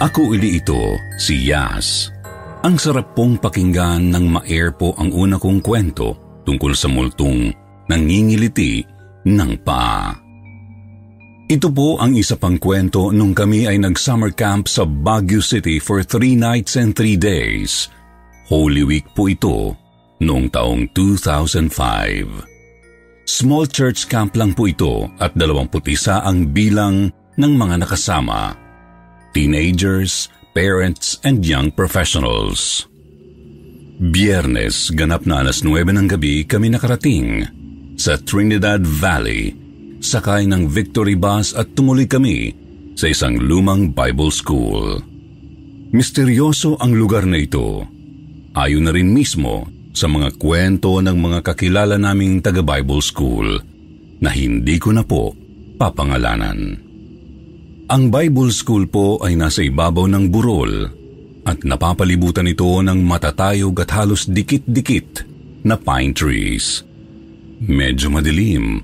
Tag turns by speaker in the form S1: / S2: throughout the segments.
S1: Ako uli ito, si Yas. Ang sarap pong pakinggan ng ma-air po ang una kong kwento tungkol sa multong nangingiliti ng paa. Ito po ang isa pang kwento nung kami ay nag-summer camp sa Baguio City for three nights and three days. Holy Week po ito noong taong 2005. Small church camp lang po ito at 21 ang bilang ng mga nakasama. Teenagers, parents, and young professionals. Biyernes, ganap na alas 9 ng gabi kami nakarating sa Trinidad Valley sakay ng Victory Bus at tumuloy kami sa isang lumang Bible School. Misteryoso ang lugar na ito. Ayon na rin mismo sa mga kwento ng mga kakilala naming taga-Bible School na hindi ko na po papangalanan. Ang Bible School po ay nasa ibabaw ng burol at napapalibutan ito ng matatayog at halos dikit-dikit na pine trees. Medyo madilim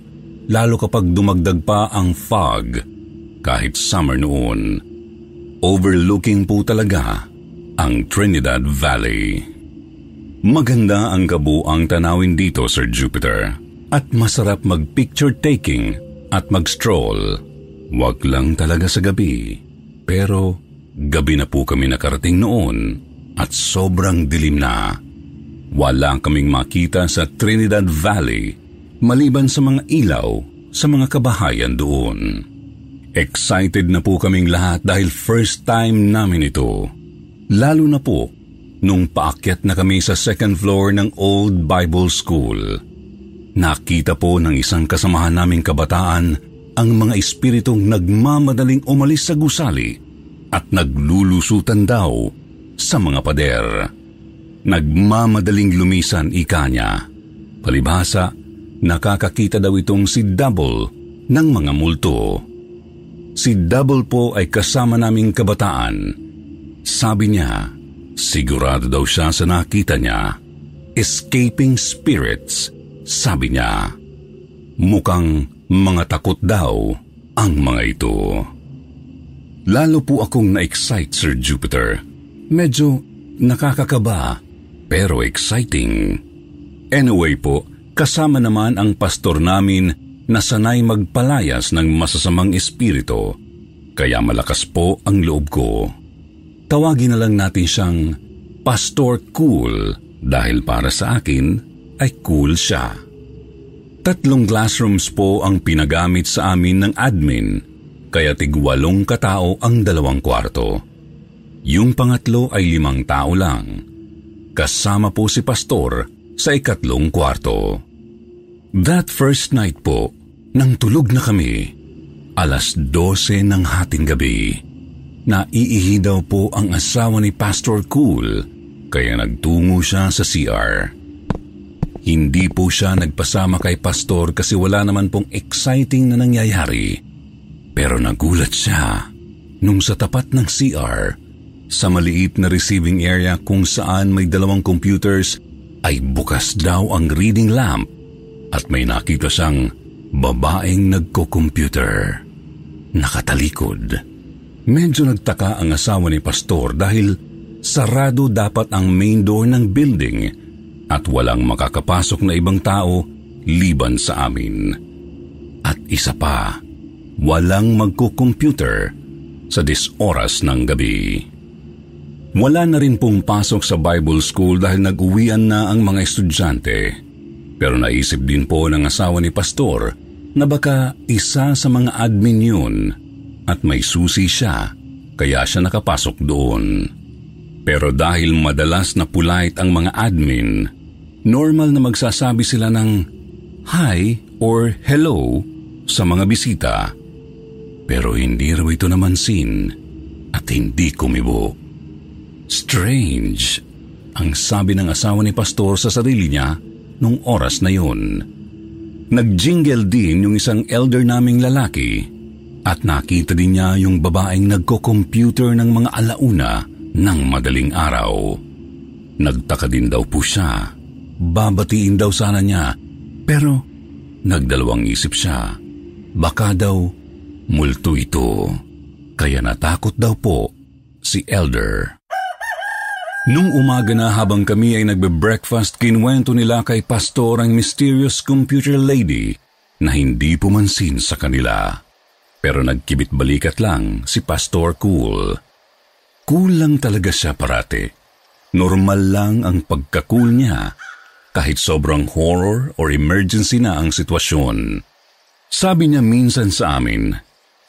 S1: lalo kapag dumagdag pa ang fog kahit summer noon. Overlooking po talaga ang Trinidad Valley. Maganda ang kabuang tanawin dito, Sir Jupiter, at masarap mag-picture taking at mag-stroll. Wag lang talaga sa gabi, pero gabi na po kami nakarating noon at sobrang dilim na. Wala kaming makita sa Trinidad Valley maliban sa mga ilaw sa mga kabahayan doon. Excited na po kaming lahat dahil first time namin ito. Lalo na po nung paakyat na kami sa second floor ng Old Bible School. Nakita po ng isang kasamahan naming kabataan ang mga espiritong nagmamadaling umalis sa gusali at naglulusutan daw sa mga pader. Nagmamadaling lumisan ika niya. Palibhasa, Nakakakita daw itong si Double ng mga multo. Si Double po ay kasama naming kabataan. Sabi niya, sigurado daw siya sa nakita niya. Escaping spirits, sabi niya. Mukhang mga takot daw ang mga ito. Lalo po akong na-excite, Sir Jupiter. Medyo nakakakaba, pero exciting. Anyway po, Kasama naman ang pastor namin na sanay magpalayas ng masasamang espiritu, kaya malakas po ang loob ko. Tawagin na lang natin siyang Pastor Cool dahil para sa akin ay cool siya. Tatlong classrooms po ang pinagamit sa amin ng admin, kaya tigwalong katao ang dalawang kwarto. Yung pangatlo ay limang tao lang. Kasama po si Pastor sa ikatlong kwarto. That first night po, nang tulog na kami, alas 12 ng hating gabi, naiihi daw po ang asawa ni Pastor Cool kaya nagtungo siya sa CR. Hindi po siya nagpasama kay Pastor kasi wala naman pong exciting na nangyayari. Pero nagulat siya nung sa tapat ng CR, sa maliit na receiving area kung saan may dalawang computers, ay bukas daw ang reading lamp at may nakita siyang babaeng nagko-computer. Nakatalikod. Medyo nagtaka ang asawa ni Pastor dahil sarado dapat ang main door ng building at walang makakapasok na ibang tao liban sa amin. At isa pa, walang magko-computer sa disoras ng gabi. Wala na rin pong pasok sa Bible School dahil nag-uwian na ang mga estudyante pero naisip din po ng asawa ni Pastor na baka isa sa mga admin yun at may susi siya kaya siya nakapasok doon. Pero dahil madalas na polite ang mga admin, normal na magsasabi sila ng hi or hello sa mga bisita. Pero hindi raw ito namansin at hindi kumibo. Strange, ang sabi ng asawa ni Pastor sa sarili niya nung oras na yun. Nagjingle din yung isang elder naming lalaki at nakita din niya yung babaeng nagko-computer ng mga alauna ng madaling araw. Nagtaka din daw po siya. Babatiin daw sana niya pero nagdalawang isip siya. Baka daw multo ito. Kaya natakot daw po si Elder. Nung umaga na habang kami ay nagbe-breakfast, kinwento nila kay Pastor ang mysterious computer lady na hindi pumansin sa kanila. Pero nagkibit balikat lang si Pastor Cool. Cool lang talaga siya parate. Normal lang ang pagka-cool niya kahit sobrang horror or emergency na ang sitwasyon. Sabi niya minsan sa amin,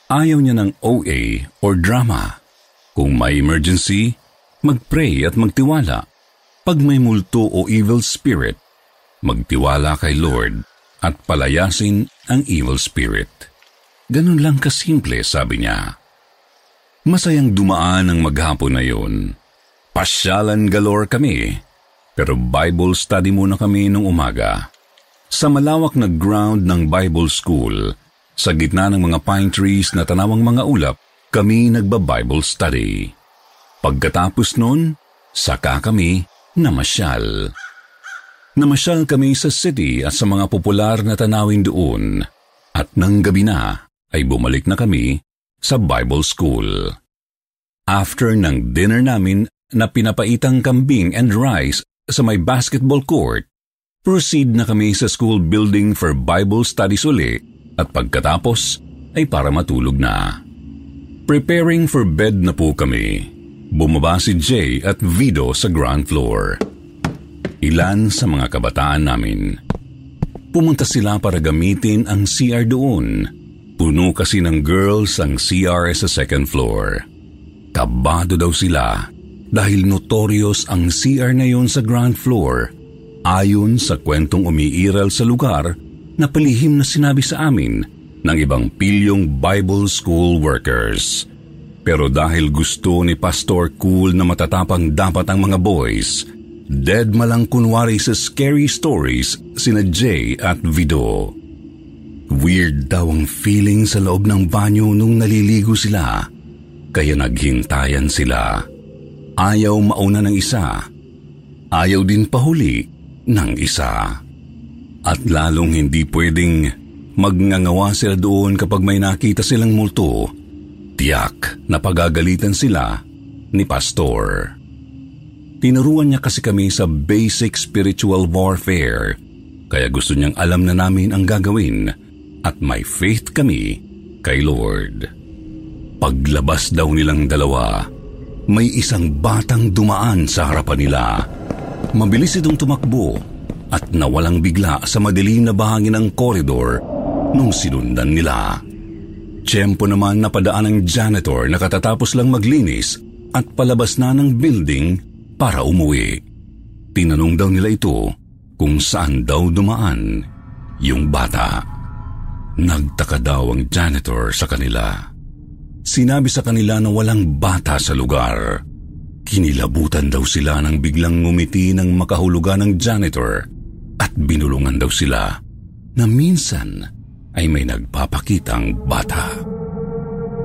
S1: ayaw niya ng OA or drama. Kung may emergency, mag-pray at magtiwala. Pag may multo o evil spirit, magtiwala kay Lord at palayasin ang evil spirit. Ganun lang kasimple, sabi niya. Masayang dumaan ang maghapon na yun. Pasyalan galore kami, pero Bible study muna kami nung umaga. Sa malawak na ground ng Bible School, sa gitna ng mga pine trees na tanawang mga ulap, kami nagba-Bible study. Pagkatapos nun, saka kami namasyal. Namasyal kami sa city at sa mga popular na tanawin doon at nang gabi na ay bumalik na kami sa Bible School. After ng dinner namin na pinapaitang kambing and rice sa may basketball court, proceed na kami sa school building for Bible studies uli at pagkatapos ay para matulog na. Preparing for bed na po kami Bumaba si Jay at Vido sa ground floor. Ilan sa mga kabataan namin. Pumunta sila para gamitin ang CR doon. Puno kasi ng girls ang CR sa second floor. Kabado daw sila dahil notorious ang CR na yun sa ground floor ayon sa kwentong umiiral sa lugar na palihim na sinabi sa amin ng ibang pilyong Bible School workers. Pero dahil gusto ni Pastor Cool na matatapang dapat ang mga boys, dead malang kunwari sa scary stories sina Jay at Vido. Weird daw ang feeling sa loob ng banyo nung naliligo sila, kaya naghintayan sila. Ayaw mauna ng isa, ayaw din pahuli ng isa. At lalong hindi pwedeng magngangawa sila doon kapag may nakita silang multo Tiyak na pagagalitan sila ni Pastor. Tinuruan niya kasi kami sa basic spiritual warfare, kaya gusto niyang alam na namin ang gagawin at may faith kami kay Lord. Paglabas daw nilang dalawa, may isang batang dumaan sa harapan nila. Mabilis itong tumakbo at nawalang bigla sa madilim na bahagi ng koridor nung sinundan nila. Tiyempo naman napadaan ng janitor na katatapos lang maglinis at palabas na ng building para umuwi. Tinanong daw nila ito kung saan daw dumaan yung bata. Nagtaka daw ang janitor sa kanila. Sinabi sa kanila na walang bata sa lugar. Kinilabutan daw sila nang biglang ngumiti ng makahulugan ng janitor at binulungan daw sila na minsan ay may nagpapakitang bata.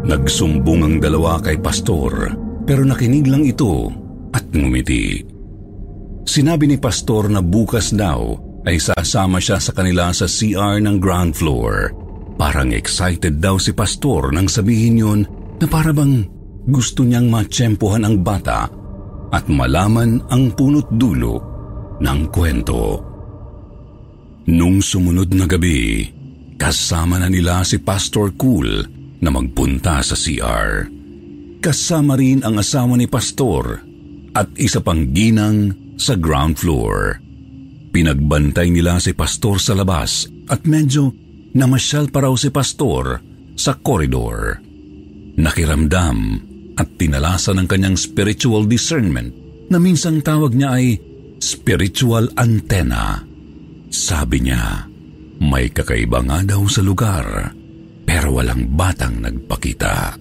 S1: Nagsumbong ang dalawa kay pastor pero nakinig lang ito at ngumiti. Sinabi ni pastor na bukas daw ay sasama siya sa kanila sa CR ng ground floor. Parang excited daw si pastor nang sabihin yun na parabang gusto niyang matsyempohan ang bata at malaman ang punot dulo ng kwento. Nung sumunod na gabi, Kasama na nila si Pastor Cool na magpunta sa CR. Kasama rin ang asawa ni Pastor at isa pang ginang sa ground floor. Pinagbantay nila si Pastor sa labas at medyo namasyal pa raw si Pastor sa koridor. Nakiramdam at tinalasan ng kanyang spiritual discernment na minsang tawag niya ay spiritual antenna. Sabi niya, May kakaiba nga daw sa lugar, pero walang batang nagpakita.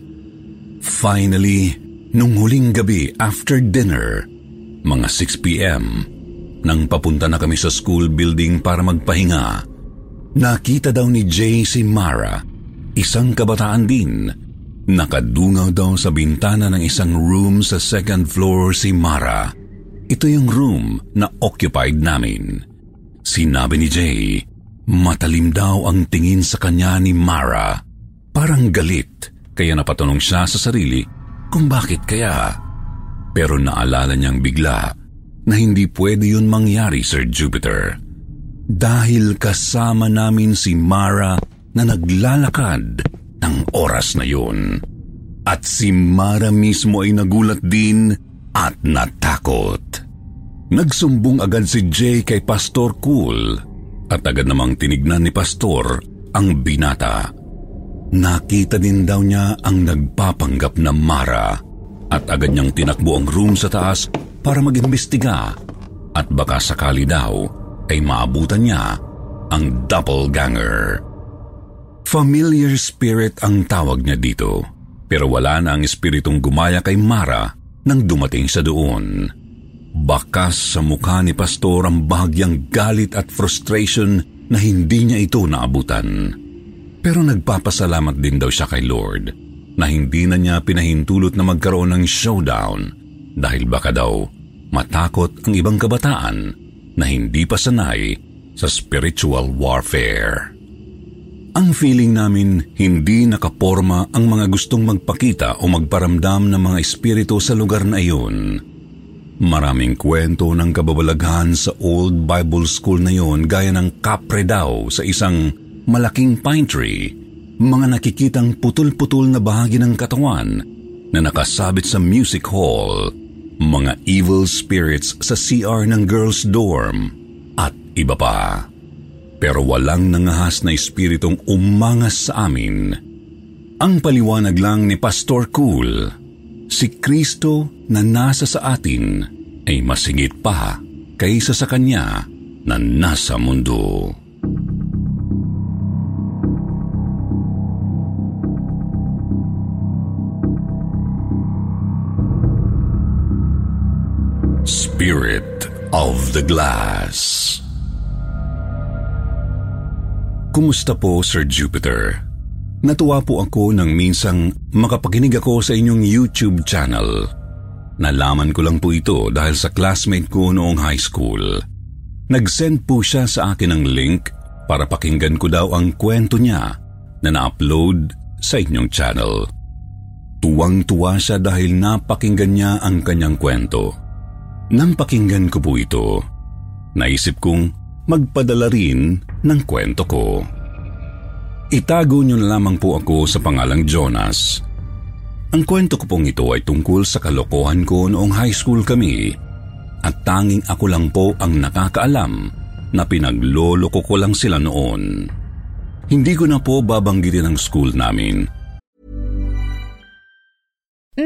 S1: Finally, nung huling gabi after dinner, mga 6pm, nang papunta na kami sa school building para magpahinga, nakita daw ni Jay si Mara, isang kabataan din. Nakadungaw daw sa bintana ng isang room sa second floor si Mara. Ito yung room na occupied namin. Sinabi ni Jay, matalim daw ang tingin sa kanya ni Mara. Parang galit, kaya napatanong siya sa sarili kung bakit kaya. Pero naalala niyang bigla na hindi pwede yun mangyari, Sir Jupiter. Dahil kasama namin si Mara na naglalakad ng oras na yun. At si Mara mismo ay nagulat din at natakot. Nagsumbong agad si Jay kay Pastor Cool at agad namang tinignan ni Pastor ang binata. Nakita din daw niya ang nagpapanggap na Mara at agad niyang tinakbo ang room sa taas para mag-imbestiga at baka sakali daw ay maabutan niya ang doppelganger. Familiar spirit ang tawag niya dito pero wala na ang espiritong gumaya kay Mara nang dumating sa doon. Bakas sa mukha ni Pastor ang bahagyang galit at frustration na hindi niya ito naabutan. Pero nagpapasalamat din daw siya kay Lord na hindi na niya pinahintulot na magkaroon ng showdown dahil baka daw matakot ang ibang kabataan na hindi pa sanay sa spiritual warfare. Ang feeling namin hindi nakaporma ang mga gustong magpakita o magparamdam ng mga espiritu sa lugar na iyon. Maraming kwento ng kababalaghan sa Old Bible School na iyon gaya ng kapre daw sa isang malaking pine tree, mga nakikitang putol-putol na bahagi ng katawan na nakasabit sa music hall, mga evil spirits sa CR ng girls' dorm, at iba pa. Pero walang nangahas na espiritong umangas sa amin. Ang paliwanag lang ni Pastor Cool, si Kristo na nasa sa atin ay masingit pa kaysa sa Kanya na nasa mundo. Spirit of the Glass Kumusta po, Sir Jupiter? Natuwa po ako nang minsang makapakinig ako sa inyong YouTube channel. Nalaman ko lang po ito dahil sa classmate ko noong high school. Nag-send po siya sa akin ng link para pakinggan ko daw ang kwento niya na na-upload sa inyong channel. Tuwang-tuwa siya dahil napakinggan niya ang kanyang kwento. Nang pakinggan ko po ito, naisip kong magpadala rin ng kwento ko. Itago niyo na lamang po ako sa pangalang Jonas. Ang kwento ko pong ito ay tungkol sa kalokohan ko noong high school kami at tanging ako lang po ang nakakaalam na pinagloloko ko lang sila noon. Hindi ko na po babanggitin ang school namin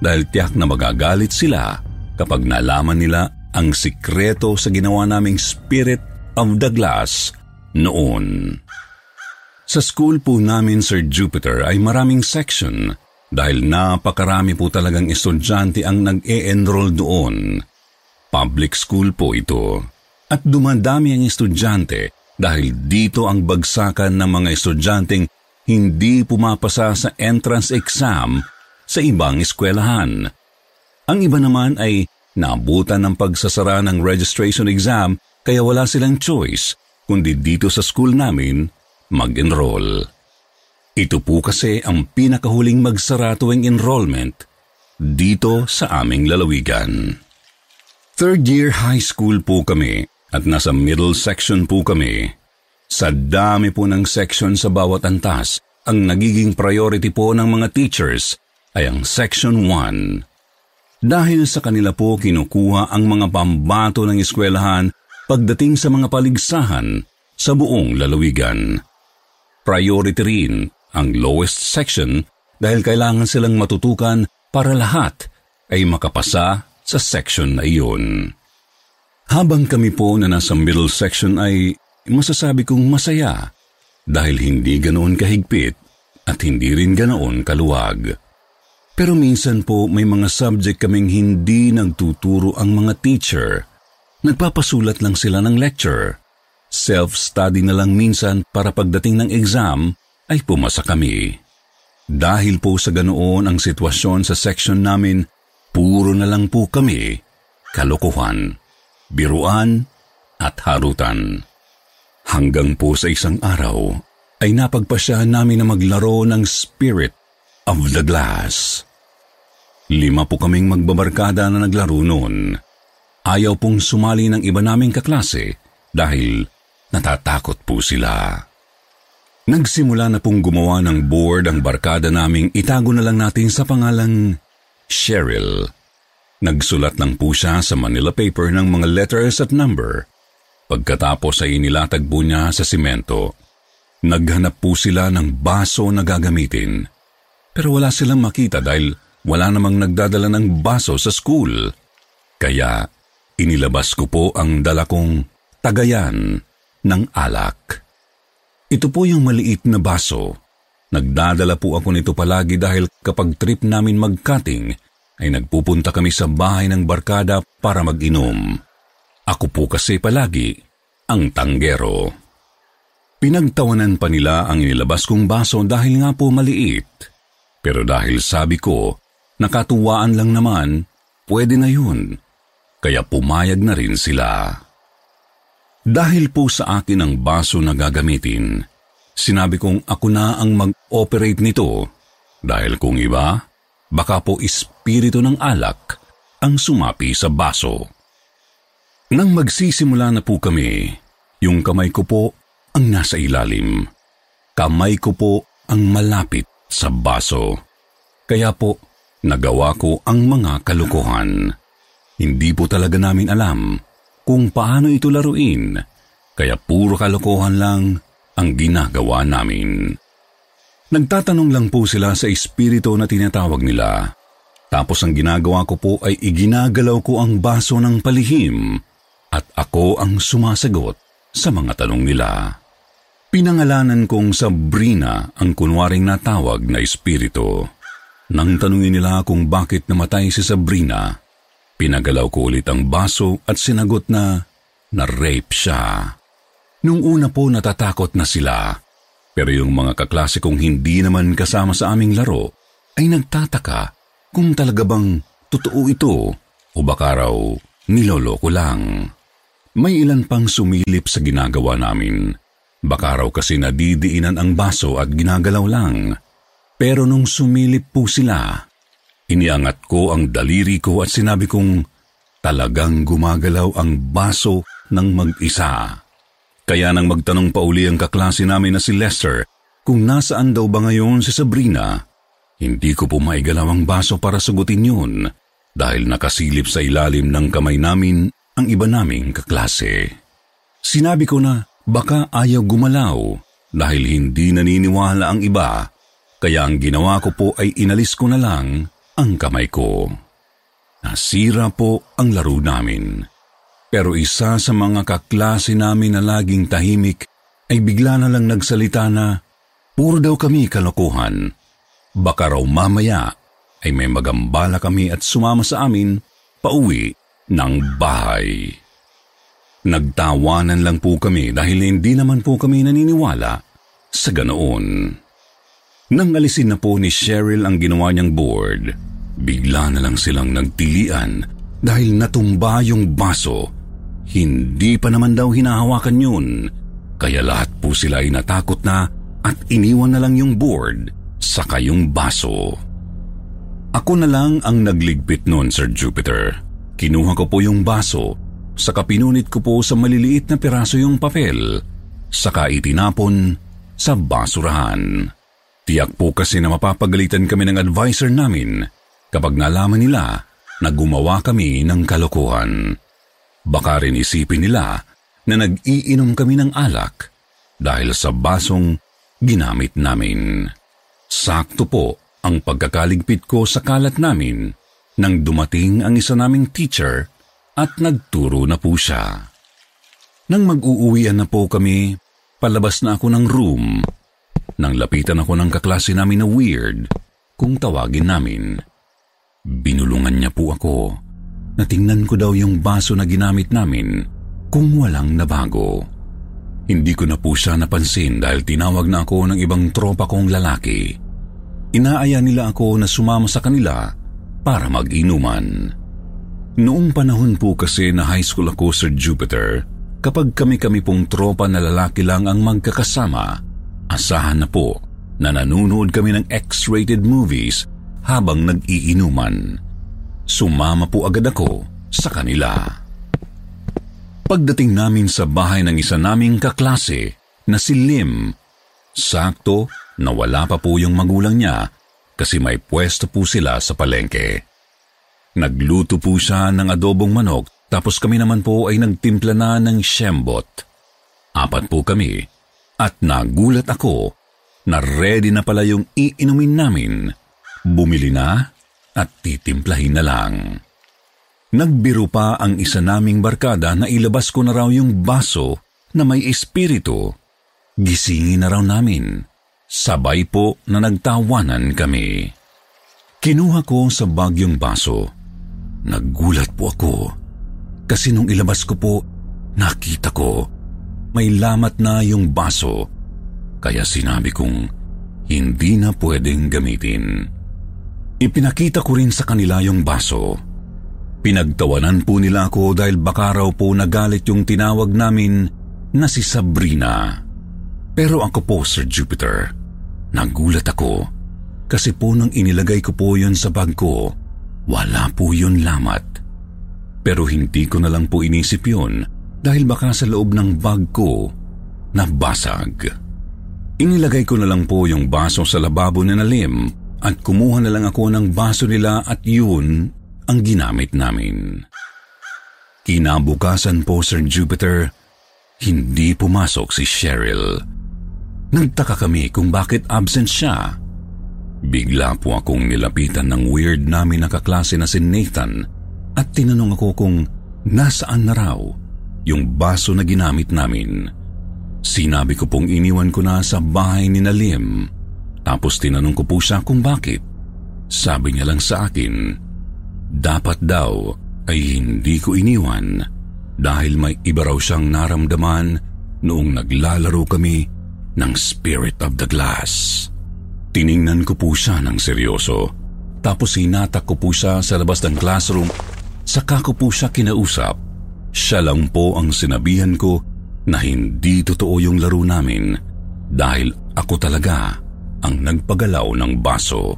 S1: Dahil tiyak na magagalit sila kapag nalaman nila ang sikreto sa ginawa naming Spirit of the Glass noon. Sa school po namin, Sir Jupiter, ay maraming section dahil napakarami po talagang estudyante ang nag-e-enroll doon. Public school po ito. at dumadami ang estudyante dahil dito ang bagsakan ng mga estudyanteng hindi pumapasa sa entrance exam sa ibang eskwelahan. Ang iba naman ay naabutan ng pagsasara ng registration exam kaya wala silang choice kundi dito sa school namin mag-enroll. Ito po kasi ang pinakahuling magsara tuwing enrollment dito sa aming lalawigan. Third year high school po kami at nasa middle section po kami. Sa dami po ng section sa bawat antas, ang nagiging priority po ng mga teachers ay ang section 1. Dahil sa kanila po kinukuha ang mga pambato ng eskwelahan pagdating sa mga paligsahan sa buong lalawigan. Priority rin ang lowest section dahil kailangan silang matutukan para lahat ay makapasa sa section na iyon. Habang kami po na nasa middle section ay masasabi kong masaya dahil hindi ganoon kahigpit at hindi rin ganoon kaluwag. Pero minsan po may mga subject kaming hindi nagtuturo ang mga teacher Nagpapasulat lang sila ng lecture. Self-study na lang minsan para pagdating ng exam ay pumasa kami. Dahil po sa ganoon ang sitwasyon sa section namin, puro na lang po kami kalokohan, biruan at harutan. Hanggang po sa isang araw ay napagpasyahan namin na maglaro ng Spirit of the Glass. Lima po kaming magbabarkada na naglaro noon. Ayaw pong sumali ng iba naming kaklase dahil natatakot po sila. Nagsimula na pong gumawa ng board ang barkada naming itago na lang natin sa pangalang Cheryl. Nagsulat lang po siya sa Manila paper ng mga letters at number. Pagkatapos ay inilatag po niya sa simento. Naghanap po sila ng baso na gagamitin. Pero wala silang makita dahil wala namang nagdadala ng baso sa school. Kaya Inilabas ko po ang dala kong tagayan ng alak. Ito po yung maliit na baso. Nagdadala po ako nito palagi dahil kapag trip namin mag-cutting, ay nagpupunta kami sa bahay ng barkada para mag-inom. Ako po kasi palagi ang tanggero. Pinagtawanan pa nila ang inilabas kong baso dahil nga po maliit. Pero dahil sabi ko, nakatuwaan lang naman, pwede na yun kaya pumayag na rin sila. Dahil po sa akin ang baso na gagamitin, sinabi kong ako na ang mag-operate nito dahil kung iba, baka po espiritu ng alak ang sumapi sa baso. Nang magsisimula na po kami, yung kamay ko po ang nasa ilalim. Kamay ko po ang malapit sa baso. Kaya po, nagawa ko ang mga kalukuhan. Hindi po talaga namin alam kung paano ito laruin, kaya puro kalokohan lang ang ginagawa namin. Nagtatanong lang po sila sa espiritu na tinatawag nila. Tapos ang ginagawa ko po ay iginagalaw ko ang baso ng palihim at ako ang sumasagot sa mga tanong nila. Pinangalanan kong Sabrina ang kunwaring natawag na espiritu. Nang tanungin nila kung bakit namatay si Sabrina, Pinagalaw ko ulit ang baso at sinagot na na-rape siya. Nung una po natatakot na sila, pero yung mga kaklase kong hindi naman kasama sa aming laro ay nagtataka kung talaga bang totoo ito o baka raw niloloko lang. May ilan pang sumilip sa ginagawa namin. Baka raw kasi nadidiinan ang baso at ginagalaw lang. Pero nung sumilip po sila, Iniangat ko ang daliri ko at sinabi kong talagang gumagalaw ang baso ng mag-isa. Kaya nang magtanong pa uli ang kaklase namin na si Lester kung nasaan daw ba ngayon si Sabrina, hindi ko po maigalaw ang baso para sagutin yun dahil nakasilip sa ilalim ng kamay namin ang iba naming kaklase. Sinabi ko na baka ayaw gumalaw dahil hindi naniniwala ang iba, kaya ang ginawa ko po ay inalis ko na lang ang kamay ko. Nasira po ang laro namin. Pero isa sa mga kaklase namin na laging tahimik ay bigla na lang nagsalita na puro daw kami kalokohan. Baka raw mamaya ay may magambala kami at sumama sa amin pauwi ng bahay. Nagtawanan lang po kami dahil hindi naman po kami naniniwala sa ganoon. Nang alisin na po ni Cheryl ang ginawa niyang board, bigla na lang silang nagtilian dahil natumba yung baso. Hindi pa naman daw hinahawakan yun, kaya lahat po sila ay natakot na at iniwan na lang yung board sa kayong baso. Ako na lang ang nagligpit noon, Sir Jupiter. Kinuha ko po yung baso Saka pinunit ko po sa maliliit na piraso yung papel, saka itinapon sa basurahan. Tiyak po kasi na mapapagalitan kami ng advisor namin kapag nalaman nila na gumawa kami ng kalokohan. Baka rin isipin nila na nag-iinom kami ng alak dahil sa basong ginamit namin. Sakto po ang pagkakaligpit ko sa kalat namin nang dumating ang isa naming teacher at nagturo na po siya. Nang mag-uuwian na po kami, palabas na ako ng room. Nang lapitan ako ng kaklase namin na weird, kung tawagin namin. Binulungan niya po ako. Natingnan ko daw yung baso na ginamit namin kung walang nabago. Hindi ko na po siya napansin dahil tinawag na ako ng ibang tropa kong lalaki. Inaaya nila ako na sumama sa kanila para mag-inuman. Noong panahon po kasi na high school ako, Sir Jupiter, kapag kami-kami pong tropa na lalaki lang ang magkakasama, asahan na po na nanonood kami ng X-rated movies habang nag-iinuman. Sumama po agad ako sa kanila. Pagdating namin sa bahay ng isa naming kaklase na si Lim, sakto na wala pa po yung magulang niya kasi may pwesto po sila sa palengke. Nagluto po siya ng adobong manok tapos kami naman po ay nagtimpla na ng shembot. Apat po kami at nagulat ako na ready na pala yung iinumin namin. Bumili na at titimplahin na lang. Nagbiro pa ang isa naming barkada na ilabas ko na raw yung baso na may espiritu. Gisingin na raw namin. Sabay po na nagtawanan kami. Kinuha ko sa bagyong baso Naggulat po ako kasi nung ilabas ko po, nakita ko may lamat na yung baso kaya sinabi kong hindi na pwedeng gamitin. Ipinakita ko rin sa kanila yung baso. Pinagtawanan po nila ako dahil baka raw po nagalit yung tinawag namin na si Sabrina. Pero ako po, Sir Jupiter, nagulat ako kasi po nang inilagay ko po yun sa bag ko, wala po yun lamat. Pero hindi ko na lang po inisip yun dahil baka sa loob ng bag ko nabasag. Inilagay ko na lang po yung baso sa lababo ni Nalim at kumuha na lang ako ng baso nila at yun ang ginamit namin. Kinabukasan po, Sir Jupiter, hindi pumasok si Cheryl. Nagtaka kami kung bakit absent siya Bigla po akong nilapitan ng weird namin na kaklase na si Nathan at tinanong ako kung nasaan na raw yung baso na ginamit namin. Sinabi ko pong iniwan ko na sa bahay ni Nalim. Tapos tinanong ko po siya kung bakit. Sabi niya lang sa akin, dapat daw ay hindi ko iniwan dahil may iba raw siyang naramdaman noong naglalaro kami ng Spirit of the Glass. Tiningnan ko po siya ng seryoso. Tapos hinatak ko po siya sa labas ng classroom. Saka ko po siya kinausap. Siya lang po ang sinabihan ko na hindi totoo yung laro namin dahil ako talaga ang nagpagalaw ng baso.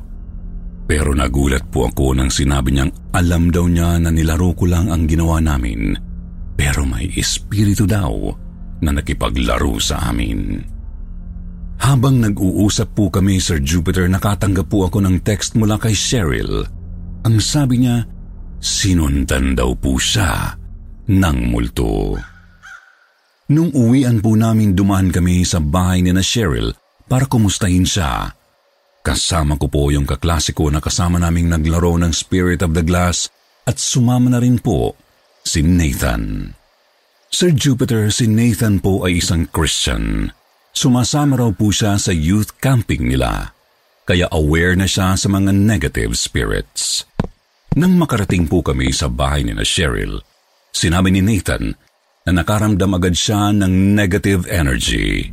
S1: Pero nagulat po ako nang sinabi niyang alam daw niya na nilaro ko lang ang ginawa namin. Pero may espiritu daw na nakipaglaro sa amin. Habang nag-uusap po kami, Sir Jupiter, nakatanggap po ako ng text mula kay Cheryl. Ang sabi niya, sinundan daw po siya ng multo. Nung uwian po namin dumaan kami sa bahay ni na Cheryl para kumustahin siya. Kasama ko po yung kaklasiko na kasama naming naglaro ng Spirit of the Glass at sumama na rin po si Nathan. Sir Jupiter, si Nathan po ay isang Christian. Sumasama raw po siya sa youth camping nila, kaya aware na siya sa mga negative spirits. Nang makarating po kami sa bahay ni na Cheryl, sinabi ni Nathan na nakaramdam agad siya ng negative energy.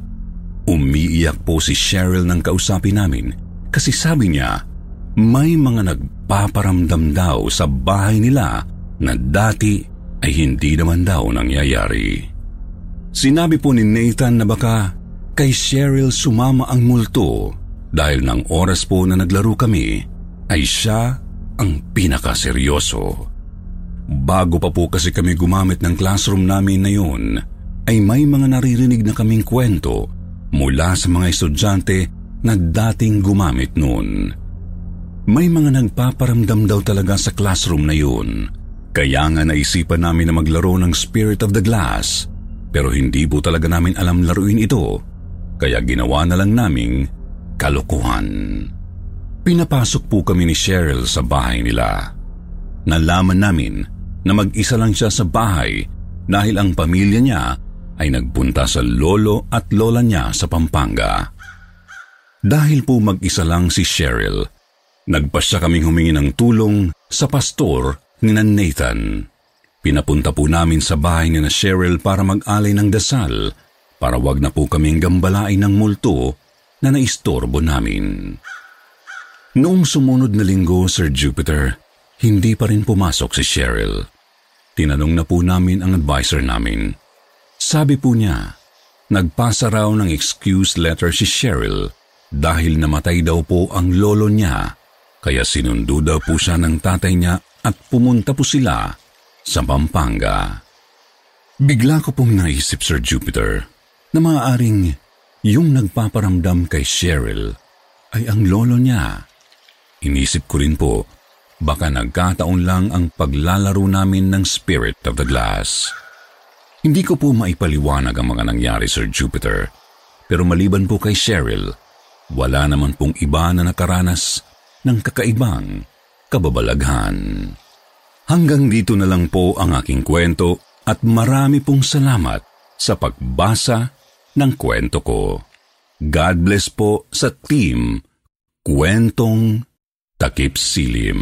S1: Umiiyak po si Cheryl ng kausapin namin kasi sabi niya may mga nagpaparamdam daw sa bahay nila na dati ay hindi naman daw nangyayari. Sinabi po ni Nathan na baka kay Cheryl sumama ang multo dahil ng oras po na naglaro kami ay siya ang pinakaseryoso. Bago pa po kasi kami gumamit ng classroom namin na yun, ay may mga naririnig na kaming kwento mula sa mga estudyante na dating gumamit noon. May mga nagpaparamdam daw talaga sa classroom na yun. Kaya nga naisipan namin na maglaro ng Spirit of the Glass, pero hindi po talaga namin alam laruin ito, kaya ginawa na lang naming kalokohan. Pinapasok po kami ni Cheryl sa bahay nila. Nalaman namin na mag-isa lang siya sa bahay dahil ang pamilya niya ay nagpunta sa lolo at lola niya sa Pampanga. Dahil po mag-isa lang si Cheryl, nagpasya kaming humingi ng tulong sa pastor ni Nathan. Pinapunta po namin sa bahay ni na Cheryl para mag-alay ng dasal para wag na po kaming gambalain ng multo na naistorbo namin. Noong sumunod na linggo, Sir Jupiter, hindi pa rin pumasok si Cheryl. Tinanong na po namin ang advisor namin. Sabi po niya, nagpasa raw ng excuse letter si Cheryl dahil namatay daw po ang lolo niya kaya sinundo daw po siya ng tatay niya at pumunta po sila sa Pampanga. Bigla ko pong naisip, Sir Jupiter, na maaaring yung nagpaparamdam kay Cheryl ay ang lolo niya. Inisip ko rin po Baka nagkataon lang ang paglalaro namin ng Spirit of the Glass. Hindi ko po maipaliwanag ang mga nangyari, Sir Jupiter. Pero maliban po kay Cheryl, wala naman pong iba na nakaranas ng kakaibang kababalaghan. Hanggang dito na lang po ang aking kwento at marami pong salamat sa pagbasa ng kwento ko. God bless po sa team Kwentong Takip Silim